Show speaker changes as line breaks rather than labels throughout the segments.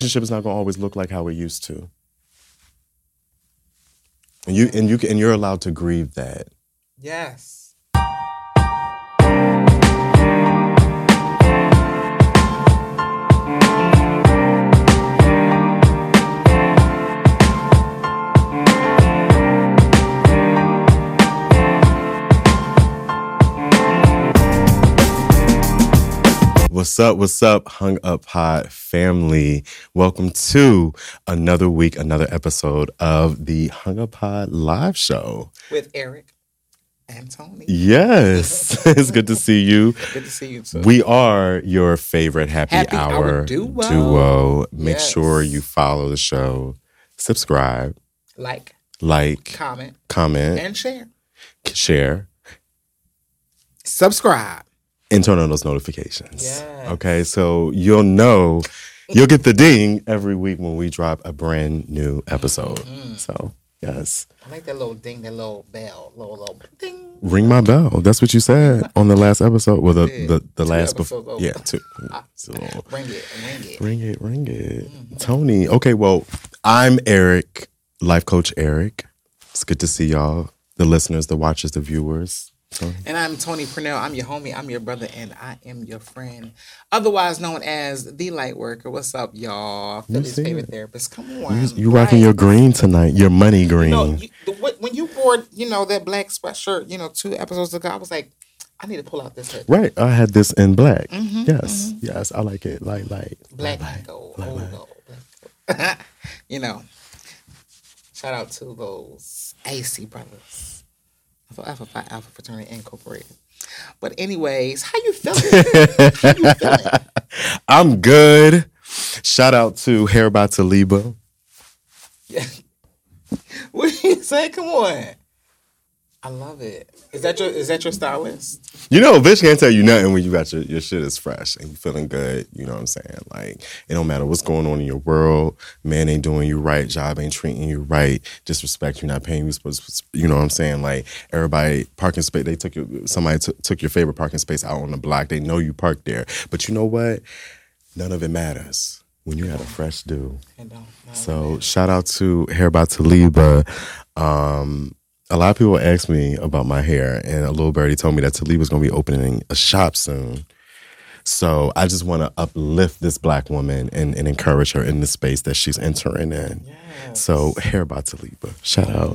relationship is not going to always look like how it used to. And you and you and you're allowed to grieve that.
Yes.
What's up? What's up, Hung Up Pod family? Welcome to another week, another episode of the Hung Up Pod live show.
With Eric and Tony.
Yes, it's good to see you.
Good to see you too.
We are your favorite happy,
Happy
hour,
hour duo.
duo. Make
Yes.
sure you follow the show, subscribe,
like,
like,
comment,
comment,
and share.
share,
Subscribe.
And turn on those notifications.
Yes.
Okay, so you'll know, you'll get the ding every week when we drop a brand new episode.
Mm-hmm.
So, yes.
I like that little ding, that little bell, little little ding.
Ring my bell. That's what you said on the last episode. Well, the, the, the
Two
last before. Yeah, two. It's a
Ring it, ring it.
Ring it, ring it.
Mm-hmm.
Tony. Okay, well, I'm Eric, life coach Eric. It's good to see y'all, the listeners, the watchers, the viewers. So,
And I'm Tony Purnell. I'm your homie. I'm your brother, and I am your friend, otherwise known as the Light Worker. What's up, y'all? Philly's favorite
it.
therapist. Come on,
you, you rocking your green tonight, your money green.
No, you, the, what- when you wore, you know, that black sweatshirt, you know, two episodes ago, I was like, I need to pull out this hood.
Right, I had this in black.
Mm-hmm,
yes, yes, I like it. Light, light.
Black and gold, old gold. black gold. you know, shout out to those AC brothers. Alpha Alpha Phi Alpha Fraternity Incorporated. But anyways, how you feeling? how you feeling?
I'm good. Shout out to Hair by Taliba.
What do you say? Come on. I love it. Is that your is that your stylist?
You know, bitch can't tell you nothing when you got your, your shit is fresh and you feeling good. You know what I'm saying? Like, it don't matter what's going on in your world. Man ain't doing you right. Job ain't treating you right. Disrespect you, not paying you. supposed- You know what I'm saying? Like, everybody, parking space, they took your, somebody took took your favorite parking space out on the block. They know you parked there. But you know what? None of it matters when you have a fresh do.
I don't know.
So shout out to Hair by Taliba. Um, a lot of people ask me about my hair, and a little birdie told me that Talib was going to be opening a shop soon. So I just want to uplift this black woman and, and encourage her in the space that she's entering in.
Yes.
So Hair by Taliba, shout out.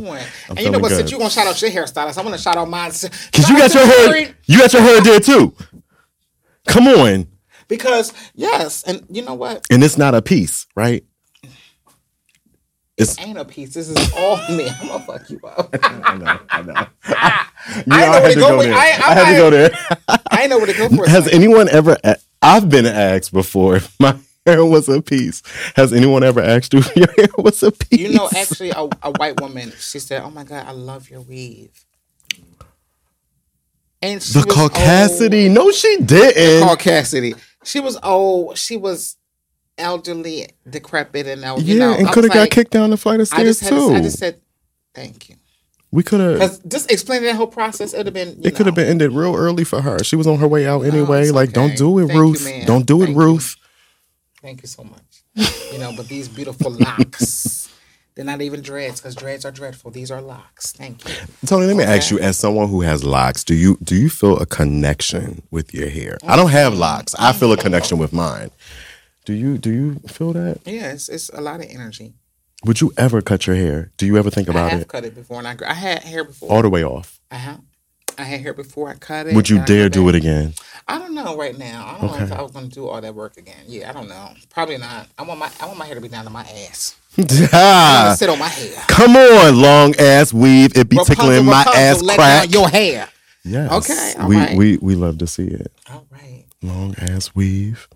And you know what?
good.
Since you gonna shout out your hairstylist, I want to shout out mine.
Cause you got your hair, you got your hair there too. Come on,
because yes, and you know what?
and it's not a piece, right? It's
Ain't a piece. This is all me. I'm gonna fuck you up.
I know, I know.
I
You
know
I
where
had
to go
go there.
I-
I had to go there.
I know where to go for.
Has anyone ever? I've been asked before if my hair was a piece. Has anyone ever asked you if your hair was a piece?
You know, actually, a, a white woman. She said, "Oh my god, I love your weave." And she
the caucasity.
old.
No, she didn't.
Caucasity. She was old. She was elderly, decrepit, and you
yeah,
know.
and could have got
like-
kicked down the flight of
I
stairs
had
too.
to, I just said, "Thank you."
we could have.
Because just explaining that whole process, it would have been. You
It could have been ended real early for her. She was on her way out oh, anyway.
it's
like, don't do it,
Thank
Ruth.
ma'am.
don't do it,
Thank you.
Ruth.
Thank you so much. you know, but these beautiful locks, they're not even dreads because dreads are dreadful. These are locks. Thank you.
Tony, let me
Okay.
ask you, as someone who has locks, do you do you feel a connection with your hair? I don't have locks. I feel a connection with mine. Do you do you feel that?
Yeah, it's, it's a lot of energy.
Would you ever cut your hair? Do you ever think about it?
I have
it
cut it before, and I, I had hair before.
all the way off?
I have. I had hair before I cut it.
Would you dare do it again?
I don't know right now. I don't know if I was going to do all that work again. Yeah, I don't know. Probably not. I want my I want my hair to be down to my ass. I want to sit on my hair.
Come on, long ass weave. It be tickling my
Rapunzel,
ass
let
crack.
down your hair.
Yes.
Okay, all
we,
right.
we we love to see it.
All right.
Long ass weave.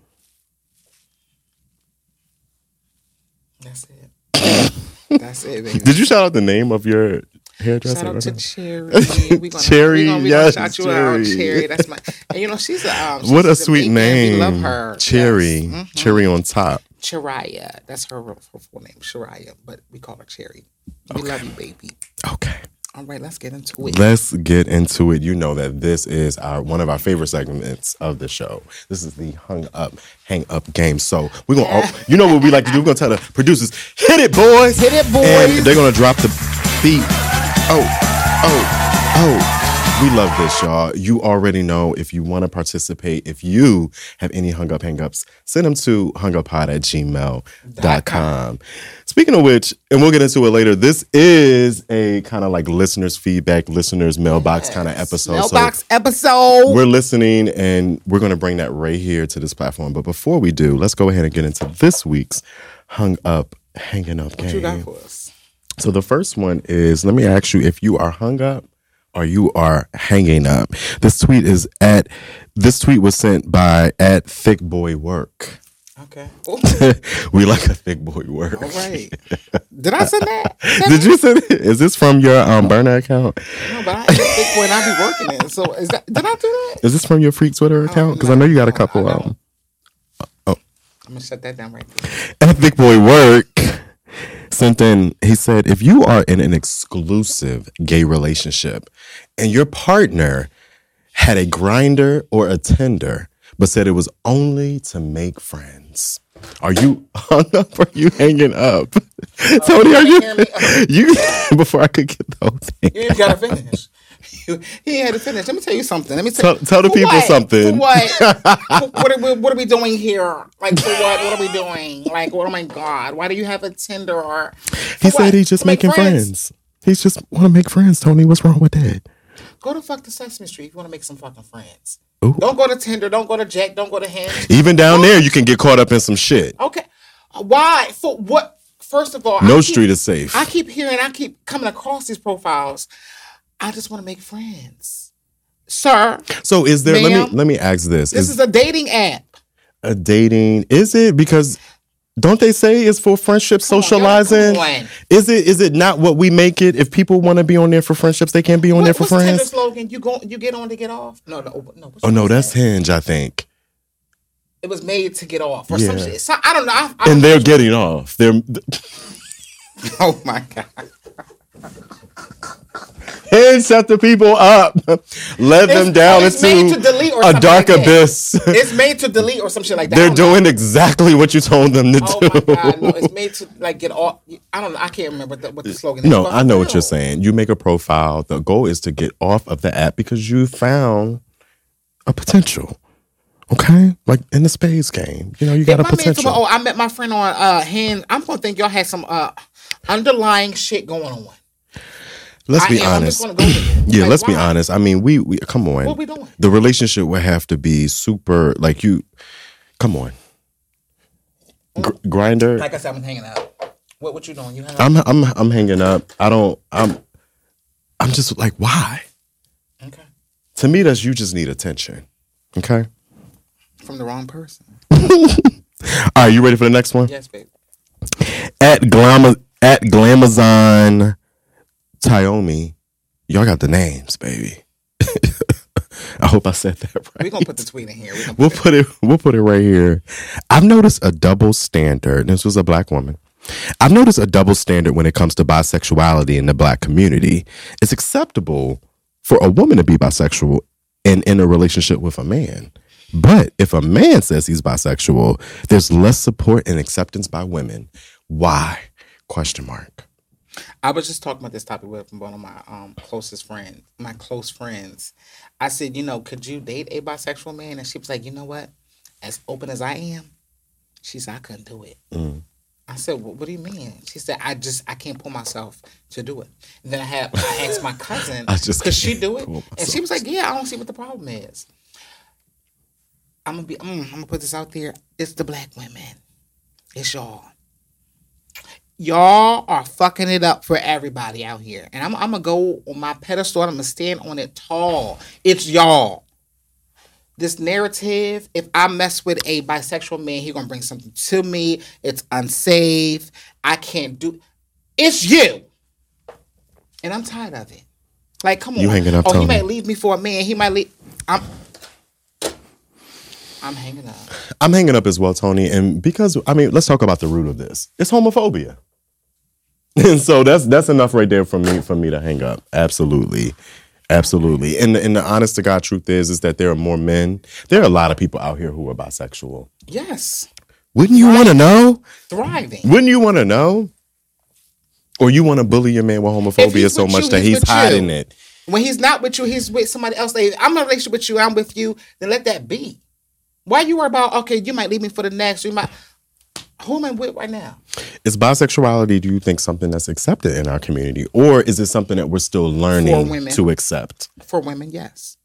That's it. Baby.
Did you shout out the name of your hairdresser?
Shout out to
now?
Cherry. We gonna,
Cherry,
we gonna, we
yes,
shout you out,
Cherry.
That's my. And you know she's a um,
what a
she's
sweet
big
name.
We love her.
Cherry.
Yes. Mhm.
Cherry on top.
Chiraya. That's her, her full name, Chiraya. But we call her Cherry. We love you, baby.
Okay.
All right, let's get into it.
Let's get into it. You know that this is our one of our favorite segments of the show. This is the hung up, hang up game. So we're gonna, you know what we like to do? We're gonna tell the producers, hit it, boys,
Hit it, boys.
and they're gonna drop the beat. Oh, oh, oh. We love this, y'all. You already know if you want to participate, if you have any hung up hangups, send them to hunguppod at gmail.com. Speaking of which, and we'll get into it later, this is a kind of like listeners' feedback, listeners' mailbox kind of episode.
Mailbox
So
episode.
we're listening and we're going to bring that right here to this platform. But before we do, let's go ahead and get into this week's hung up, hanging up game.
What you got for us?
So the first one is let me ask you if you are hung up or you are hanging up. This tweet is at this tweet was sent by at thick boy work.
Okay.
We like a thick boy work.
all right. Did I send that? Send
Did
it?
you send it? Is this from your um burner account?
No, but I ain't a big boy and I be working it. So is that? Did I do that?
Is this from your freak Twitter account? Because I know you got a couple of them.
I'm gonna shut that down right there.
At Thick Boy Work sent in, he said, if you are in an exclusive gay relationship and your partner had a Grindr or a Tinder, but said it was only to make friends. Are you hung up or are you hanging up? Oh, Tony, are you you before I could get the whole thing?
You ain't gotta finish. He had to finish. Let me tell you something. Let me tell,
Tell- tell the people
what?
something.
For what? What, are we, what are we doing here? Like for what? What are we doing? Like oh my god? Why do you have a Tinder or?
He
for
said he's just
make
making friends. He's just want to make friends, Tony. What's wrong with that?
Go to fuck the Sesame Street if you want to make some fucking friends.
Ooh.
Don't go to Tinder. Don't go to Jack. Don't go to Hinge.
Even down there, you can get caught up in some shit.
Okay. Uh, why? For what? First of all,
No
keep-
street is safe.
I keep hearing, I keep coming across these profiles. I just want to make friends, sir.
So is there? Let me let me ask this:
This
Is,
is a dating app.
a dating? Is it because? Don't they say it's for friendship,
Come
socializing?
on.
Is it? Is it not what we make it? If people want to be on there for friendships, they can't be on
What,
there for friends?
what's Tinder
friends.
slogan? You go, you get on to get off. No, no, no.
Oh no, that's
that?
Hinge, I think.
It was made to get off or some
Yeah.
shit. So, I don't know. I, I,
And they're getting off. They're
oh my god.
Hinge set the people up, led them down
it's made
into
to delete or
a
something
dark
like that.
abyss.
It's made to delete or some shit like that.
They're
don't know.
doing exactly what you told them to
Oh
do.
god! No, it's made to like get off. I don't know. I can't remember the, what the slogan is.
No, I know what you're saying. You make a profile. The goal is to get off of the app because you found a potential. Okay, like in the spades game, you know, you got
If
a potential.
oh, I met my friend on uh hand. I'm gonna think y'all had some uh underlying shit going on.
Let's be
am.
Honest.
go.
Yeah,
Like,
let's be honest. I mean, we, we come on.
What we doing?
The relationship would have to be super. Like you, come on. Gr- Grindr.
Like I said, I'm hanging out. What what you doing? You?
I'm I'm I'm hanging up. I don't. I'm. I'm just like, why?
Okay.
To me, that's you just need attention. Okay.
From the wrong person.
All right, you ready for the next one?
Yes, babe.
At Glama at Glamazon Tyomi. Y'all got the names, baby. I hope I said that right.
We're gonna put the tweet in here. We
we'll
put
it, it we'll put it right here. I've noticed a double standard. This was a black woman. I've noticed a double standard when it comes to bisexuality in the black community. It's acceptable for a woman to be bisexual and in a relationship with a man. But if a man says he's bisexual, there's less support and acceptance by women. Why? Question mark.
I was just talking about this topic with one of my um closest friends, my close friends. I said, you know, could you date a bisexual man? And she was like, you know what? As open as I am, she said I couldn't do it.
Mm.
I said, well, what do you mean? She said, I just I can't pull myself to do it. And then I had I asked my cousin,
I just
could she do it? And she was like, yeah, I don't see what the problem is. I'm gonna be, mm, I'm gonna put this out there. It's the black women. It's y'all y'all are fucking it up for everybody out here. And I'm, I'm gonna go on my pedestal. I'm gonna stand on it tall. It's y'all. This narrative, if I mess with a bisexual man, he gonna bring something to me. It's unsafe. I can't do. It's you. And I'm tired of it. Like, come on.
You hanging up,
Oh, he might leave me for a man. He might leave. I'm. I'm hanging up.
I'm hanging up as well, Tony. And because I mean, let's talk about the root of this. It's homophobia. And so that's that's enough right there for me for me to hang up. Absolutely. Absolutely. And the, and the honest to God truth is is that there are more men. There are a lot of people out here who are bisexual.
Yes.
Wouldn't you want to know?
Thriving.
Wouldn't you want to know? Or you want to bully your man with homophobia so much
you,
that
he's
he's
with you.
hiding it?
When he's not with you, he's with somebody else. I'm in a relationship with you, I'm with you, then let that be. Why you worry about, okay, you might leave me for the next, you might who am I with right now?
Is bisexuality, do you think, something that's accepted in our community? Or is it something that we're still learning to accept?
For women, yes.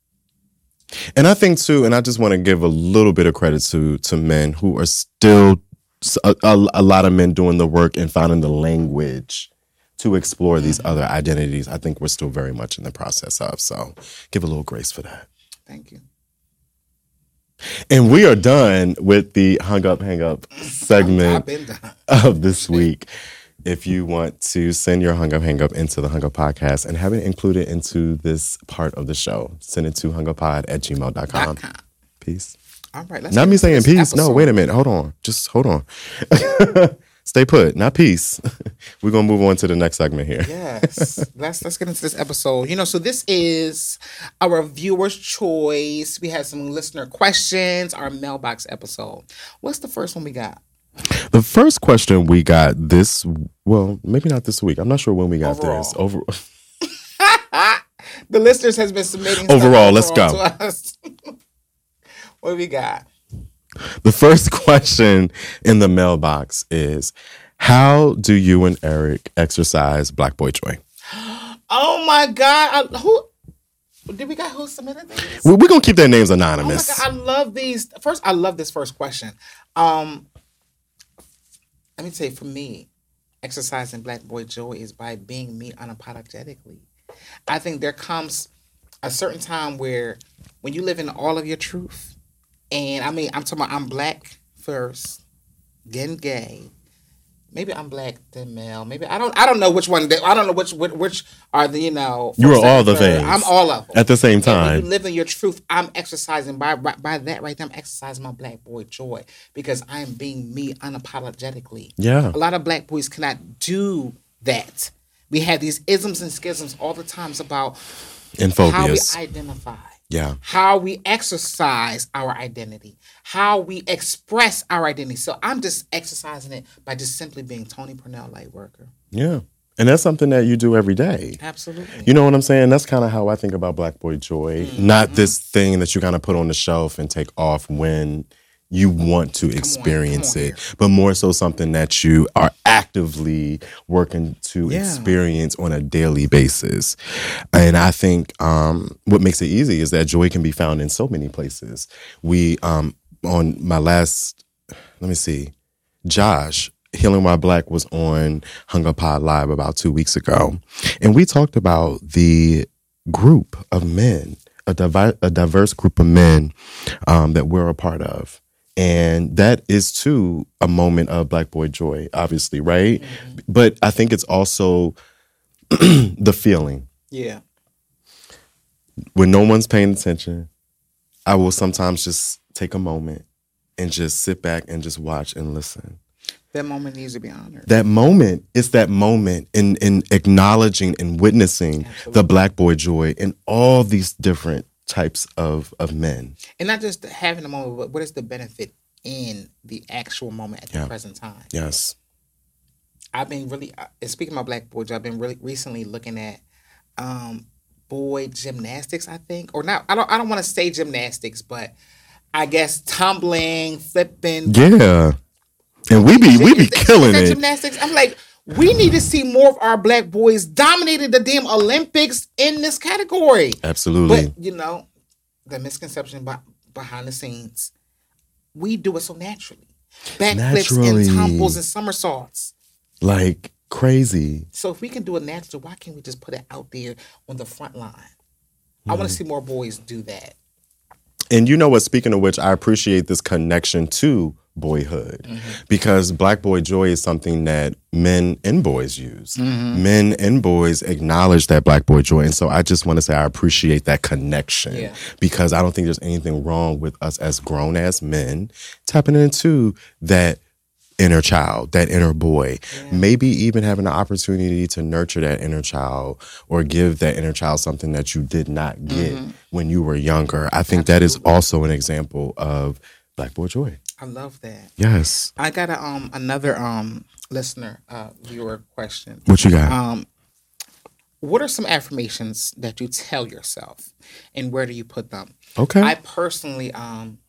And I think too, and I just want to give a little bit of credit to to men who are still a, a, a lot of men doing the work and finding the language to explore these mm-hmm. other identities. I think we're still very much in the process of. So give a little grace for that.
Thank you.
And we are done with the hung up, hang up segment of this week. If you want to send your hung up, hang up into the hung up podcast and have it included into this part of the show, send it to hunguppod at gmail.com.
Com.
Peace.
All right. Let's
Not me saying peace. No, wait a minute. Hold on. Just hold on. Stay put. Not peace. We're gonna move on to the next segment here.
Yes. let's let's get into this episode. You know, so this is our viewer's choice. We had some listener questions, our mailbox episode. What's the first one we got?
The first question we got this well, maybe not this week. I'm not sure when we got this. Over
The listeners has been submitting stuff
Overall, let's go.
what we got?
The first question in the mailbox is how do you and Eric exercise Black Boy Joy?
Oh my god! I, who did we got? Who submitted this?
We- We're gonna keep their names
Oh my
anonymous.
god! I love these. First, I love this first question. Um, let me say, for me, exercising Black Boy Joy is by being me unapologetically. I think there comes a certain time where when you live in all of your truth, and I mean, I'm talking about I'm black first, then gay. Maybe I'm black then male. Maybe I don't. I don't know which one. I don't know which which, which are the you know.
You are all the
third.
things.
I'm all of them.
At the same time.
you live in your truth, I'm exercising by, by by that right there. I'm exercising my black boy joy because I am being me unapologetically.
Yeah.
A lot of black boys cannot do that. We have these isms and schisms all the times about
And
how we identify,
yeah.
how we exercise our identity, how we express our identity. So I'm just exercising it by just simply being Tony Purnell light worker.
Yeah. And that's something that you do every day.
Absolutely.
You know what I'm saying? That's kind of how I think about Black Boy Joy.
Mm-hmm.
Not this thing that you kind of put on the shelf and take off when you want to experience it, but more so something that you are actively working to
Yeah.
experience on a daily basis. And I think um, what makes it easy is that joy can be found in so many places. We, um, on my last, let me see, Josh, Healing While Black was on Hung Up Pod Live about two weeks ago. And we talked about the group of men, a, divi- a diverse group of men um, that we're a part of. And that is too a moment of Black Boy Joy, obviously, right? Mm-hmm. But I think it's also the feeling
yeah.
when no one's paying attention, I will sometimes just take a moment and just sit back and just watch and listen.
That moment needs to be honored.
That moment is that moment in in acknowledging and witnessing the black boy joy in all these different types of of men.
and not just having a moment, but what is the benefit in the actual moment at the
Yeah.
present time?
Yes.
I've been really, uh, speaking of black boys, I've been really recently looking at um, boy gymnastics. I think, or not. I don't. I don't want to say gymnastics, but I guess tumbling, flipping.
Yeah. And we be we be
Is that- is
killing it.
Gymnastics. I'm like, we need to see more of our black boys dominating the damn Olympics in this category.
Absolutely.
But you know, the misconception be- behind the scenes, we do it so naturally. Backflips and tumbles and somersaults.
like crazy.
So if we can do it naturally, why can't we just put it out there on the front line? I want to
Mm-hmm.
see more boys do that.
And you know what? Speaking of which, I appreciate this connection to boyhood
Mm-hmm.
because Black Boy Joy is something that men and boys use.
Mm-hmm.
Men and boys acknowledge that Black Boy Joy. And so I just want to say I appreciate that connection
Yeah.
because I don't think there's anything wrong with us as grown ass men tapping into that inner child, that inner boy. Maybe even having the opportunity to nurture that inner child or give that inner child something that you did not get
Mm-hmm.
when you were younger. I think that is also an example of Black Boy Joy.
I love that.
Yes.
I got a um another um listener uh viewer question.
What you got?
Um, what are some affirmations that you tell yourself, and where do you put them?
okay.
I personally um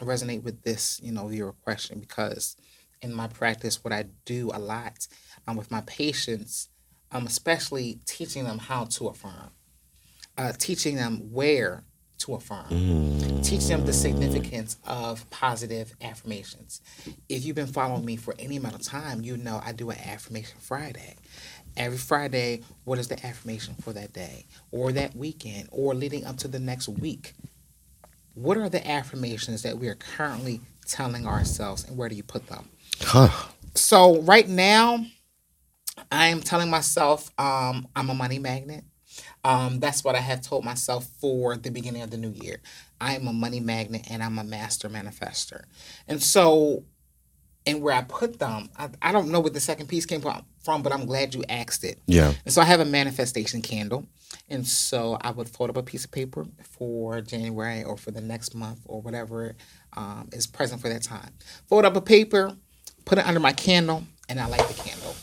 resonate with this, you know, viewer question because in my practice, what I do a lot um, with my patients, um, especially teaching them how to affirm, uh, teaching them where to affirm, teach them the significance of positive affirmations. If you've been following me for any amount of time, you know I do an affirmation Friday. Every Friday, what is the affirmation for that day or that weekend or leading up to the next week? What are the affirmations that we are currently telling ourselves and where do you put them?
Huh.
So right now, I am telling myself um, I'm a money magnet. Um, that's what I have told myself for the beginning of the new year. I am a money magnet and I'm a master manifester. And so, and where I put them, I, I don't know where the second piece came from, but I'm glad you asked it.
Yeah.
And so I have a manifestation candle. And so I would fold up a piece of paper for January or for the next month or whatever um, is present for that time. Fold up a paper, put it under my candle, and I light the candle.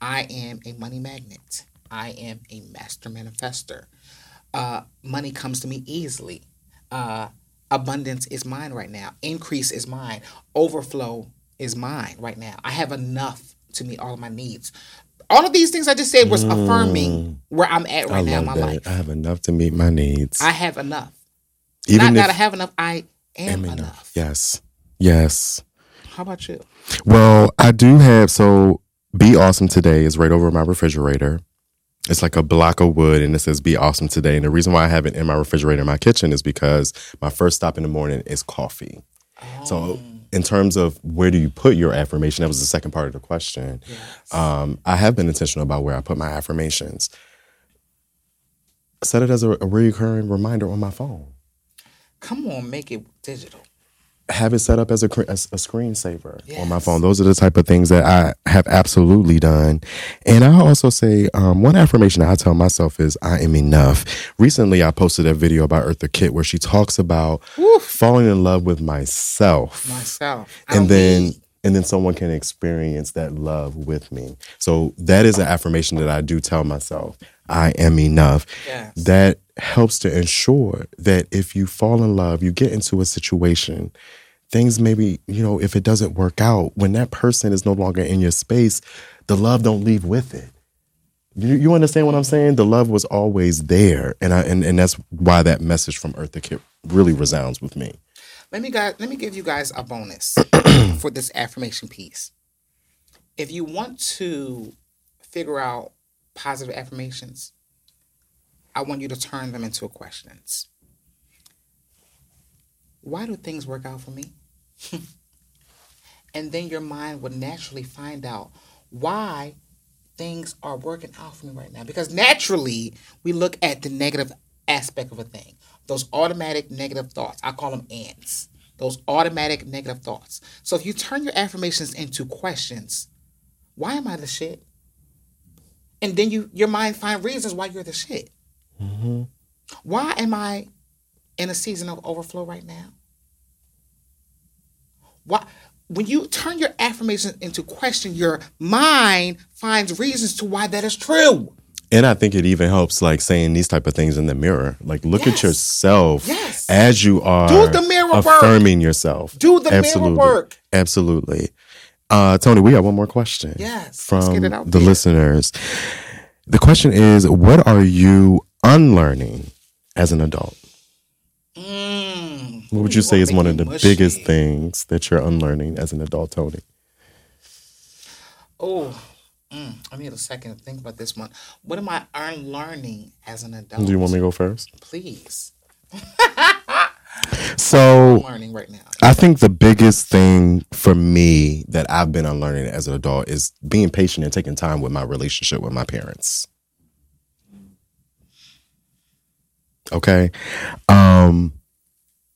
I am a money magnet. I am a master manifester. Uh, money comes to me easily. Uh, abundance is mine right now. Increase is mine. Overflow is mine right now. I have enough to meet all of my needs. All of these things I just said was affirming where I'm at
Mm. I
right now in my
that.
life.
I have enough to meet my needs.
I have enough.
Even
Not that I have enough, I am
am
enough.
enough. Yes. Yes.
How about you?
Well, I do have so Be Awesome Today is right over my refrigerator. It's like a block of wood and it says Be Awesome Today. And the reason why I have it in my refrigerator in my kitchen is because my first stop in the morning is coffee. So in terms of where do you put your affirmation, that was the second part of the question. Um, I have been intentional about where I put my affirmations. Set it as a, a recurring reminder on my phone.
Come on, make it digital.
Have it set up as a, as a screensaver on my phone. Those are the type of things that I have absolutely done. And I also say um, one affirmation I tell myself is I am enough. Recently, I posted a video about Eartha Kitt where she talks about falling in love with myself,
Myself.
And then. And then someone can experience that love with me. So that is an affirmation that I do tell myself. I am enough
Yes.
that helps to ensure that if you fall in love, you get into a situation, things maybe, you know, if it doesn't work out, when that person is no longer in your space, the love don't leave with it. You, you understand what I'm saying? The love was always there. And I and, and that's why that message from Eartha Kitt really resounds with me.
Let me guys let me give you guys a bonus for this affirmation piece. If you want to figure out positive affirmations, I want you to turn them into questions. Why do things work out for me? and then your mind would naturally find out why things are working out for me right now. Because naturally, we look at the negative aspect of a thing. Those automatic negative thoughts. I call them ants. Those automatic negative thoughts. So if you turn your affirmations into questions, why am I the shit? And then you your mind find reasons why you're the shit. Mm-hmm. Why am I in a season of overflow right now? Why when you turn your affirmations into question, your mind finds reasons to why that is true.
And I think it even helps like saying these type of things in the mirror. Like look
Yes.
at yourself
Yes.
as you are
Do the mirror work.
affirming yourself.
Do the mirror
Absolutely.
work.
Absolutely. Uh, Tony, we have one more question.
Yes, let's
From
get it out
the
there.
listeners. The question is What are you unlearning as an adult?
Mm.
What would
Ooh,
you say is one of the
mushy.
biggest things that you're unlearning as an adult, Tony?
Oh, mm, I need a second to think about this one. What am I unlearning as an adult?
Do you want me to go first?
Please.
So,
I'm learning right now.
I think the biggest thing for me that I've been unlearning as an adult is being patient and taking time with my relationship with my parents. Okay. Um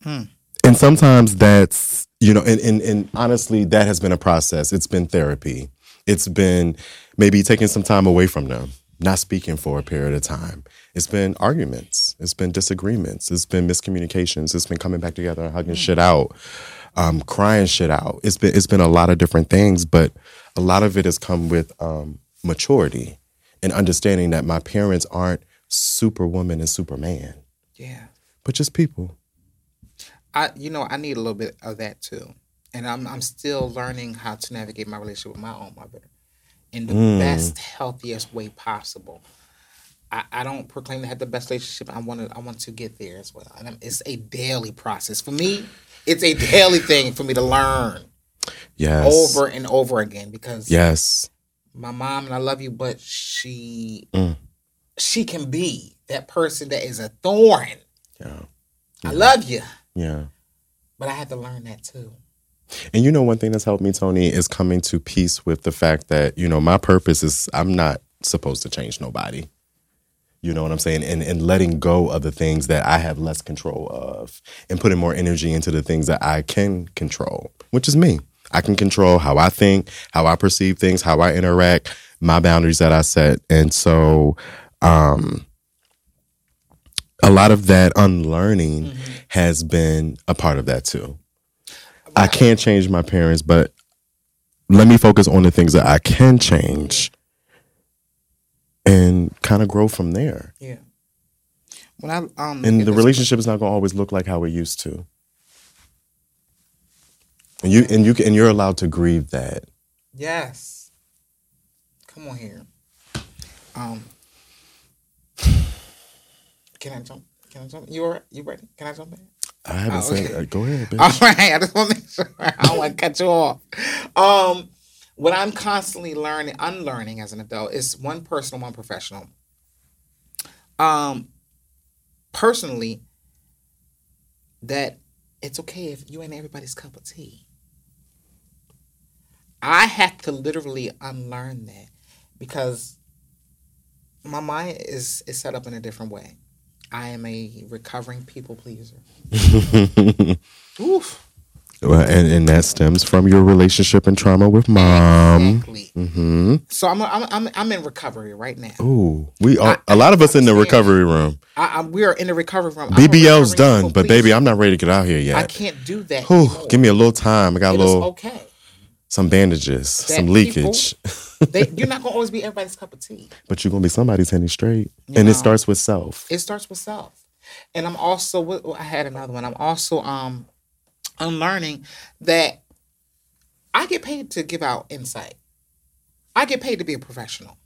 Hmm.
and sometimes that's you know, and, and and honestly, that has been a process. It's been therapy. It's been maybe taking some time away from them, not speaking for a period of time. It's been arguments. It's been disagreements. It's been miscommunications. It's been coming back together and hugging shit out, um, crying shit out. It's been it's been a lot of different things, but a lot of it has come with um, maturity and understanding that my parents aren't superwoman and superman,
Yeah.
but just people.
I you know I need a little bit of that too, and I'm I'm still learning how to navigate my relationship with my own mother in the
Mm.
best, healthiest way possible. I, I don't proclaim to have the best relationship. I want to I want to get there as well, and I'm- it's a daily process for me. It's a daily thing for me to learn
Yes.
over and over again because
Yes.
my mom and I love you, but she
Mm.
she can be that person that is a thorn.
Yeah.
I love you,
Yeah.
but I had to learn that too.
And you know, one thing that's helped me, Tony, is coming to peace with the fact that, you know, my purpose is I'm not supposed to change nobody. You know what I'm saying? And and letting go of the things that I have less control of and putting more energy into the things that I can control, which is me. I can control how I think, how I perceive things, how I interact, my boundaries that I set. And so um a lot of that unlearning has been a part of that too. I can't change my parents, but let me focus on the things that I can change and kind of grow from there.
Yeah. When I um
And the relationship is not going to always look like how it used to. And you and you can, and you're allowed to grieve that.
Yes. Come on here. Um. Can I jump? Can I jump? You right? You ready? Can I jump in?
I haven't
Oh,
said
okay.
uh, go ahead, bitch.
All right. I just want to make sure. I don't want to cut you off. Um, what I'm constantly learning, unlearning as an adult is one personal, one professional. Um, personally, that it's okay if you ain't everybody's cup of tea. I had to literally unlearn that because my mind is is set up in a different way. I am a recovering people pleaser. Oof.
Well, and and that stems from your relationship and trauma with mom.
Exactly.
hmm
So I'm, I'm I'm I'm in recovery right now.
Ooh, we are a lot of us in the recovery room.
I, I'm, we are in the recovery room.
BBL's done,
people
but baby. I'm not ready to get out here yet.
I can't do that.
Whew,
anymore.
give me a little time. I got a little
okay.
some bandages, some
people-
leakage,
They, you're not gonna always be everybody's cup of tea.
but you're gonna be somebody's henny straight.
You
and
know.
it starts with self.
It starts with self. And I'm also I had another one. I'm also um unlearning that I get paid to give out insight. I get paid to be a professional.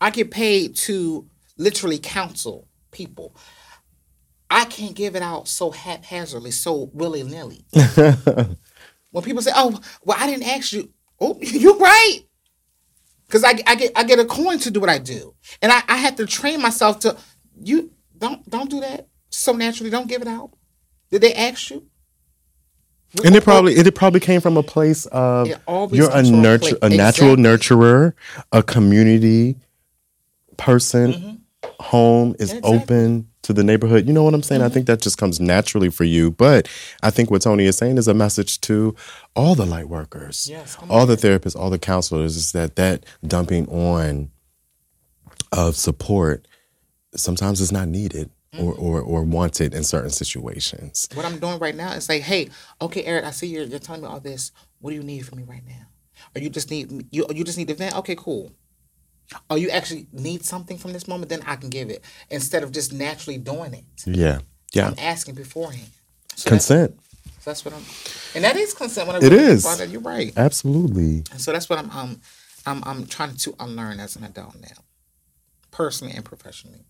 I get paid to literally counsel people. I can't give it out so haphazardly, so willy nilly. when people say, "Oh, well, I didn't ask you," oh, you're right. Because I, I get I get a coin to do what I do, and I, I have to train myself to you don't don't do that so naturally. Don't give it out. Did they ask you?
And it probably it probably came from a place of you're a nurture a natural
Exactly.
nurturer, a community person.
Mm-hmm.
Home is
Exactly.
open to the neighborhood. You know what I'm saying? I think that just comes naturally for you. But I think what Tony is saying is a message to all the light workers,
Yes,
all the therapists, all the counselors, is that that dumping on of support sometimes is not needed or,
Mm-hmm.
or or wanted in certain situations.
What I'm doing right now is say, hey, okay, Eric, I see you're, you're telling me all this. What do you need from me right now? Or you just need you you just need to vent? Okay, cool. Or you actually need something from this moment, then I can give it instead of just naturally doing it.
Yeah. Yeah.
I'm asking beforehand. So
Consent.
That's, that's what I'm, and that is consent. When I
It is.
it, You're right.
Absolutely.
And so that's what I'm um I'm I'm trying to unlearn as an adult now, personally and professionally.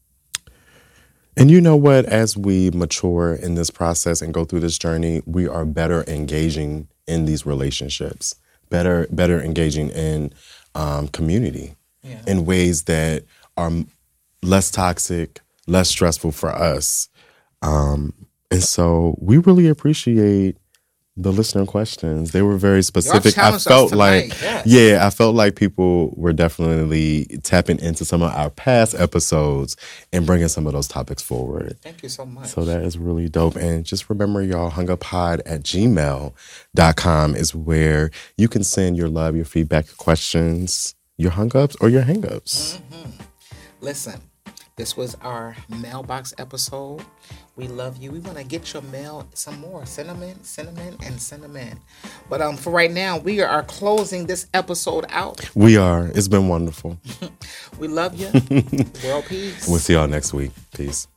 And you know what? As we mature in this process and go through this journey, we are better engaging in these relationships, better better engaging in um, community
Yeah.
in ways that are less toxic, less stressful for us. Um, and so we really appreciate the listener questions. They were very specific. I felt like,
yes.
yeah, I felt like people were definitely tapping into some of our past episodes and bringing some of those topics forward.
Thank you so much.
So that is really dope. And just remember, y'all, hunguppod at gmail.com is where you can send your love, your feedback, your questions, your hung ups, or your hang ups. Mm-hmm.
Listen, this was our mailbox episode. We love you. We want to get your mail some more. Cinnamon, cinnamon, and cinnamon. But um, for right now, we are closing this episode out.
We are. It's been wonderful.
We love you. World peace.
We'll see y'all next week. Peace.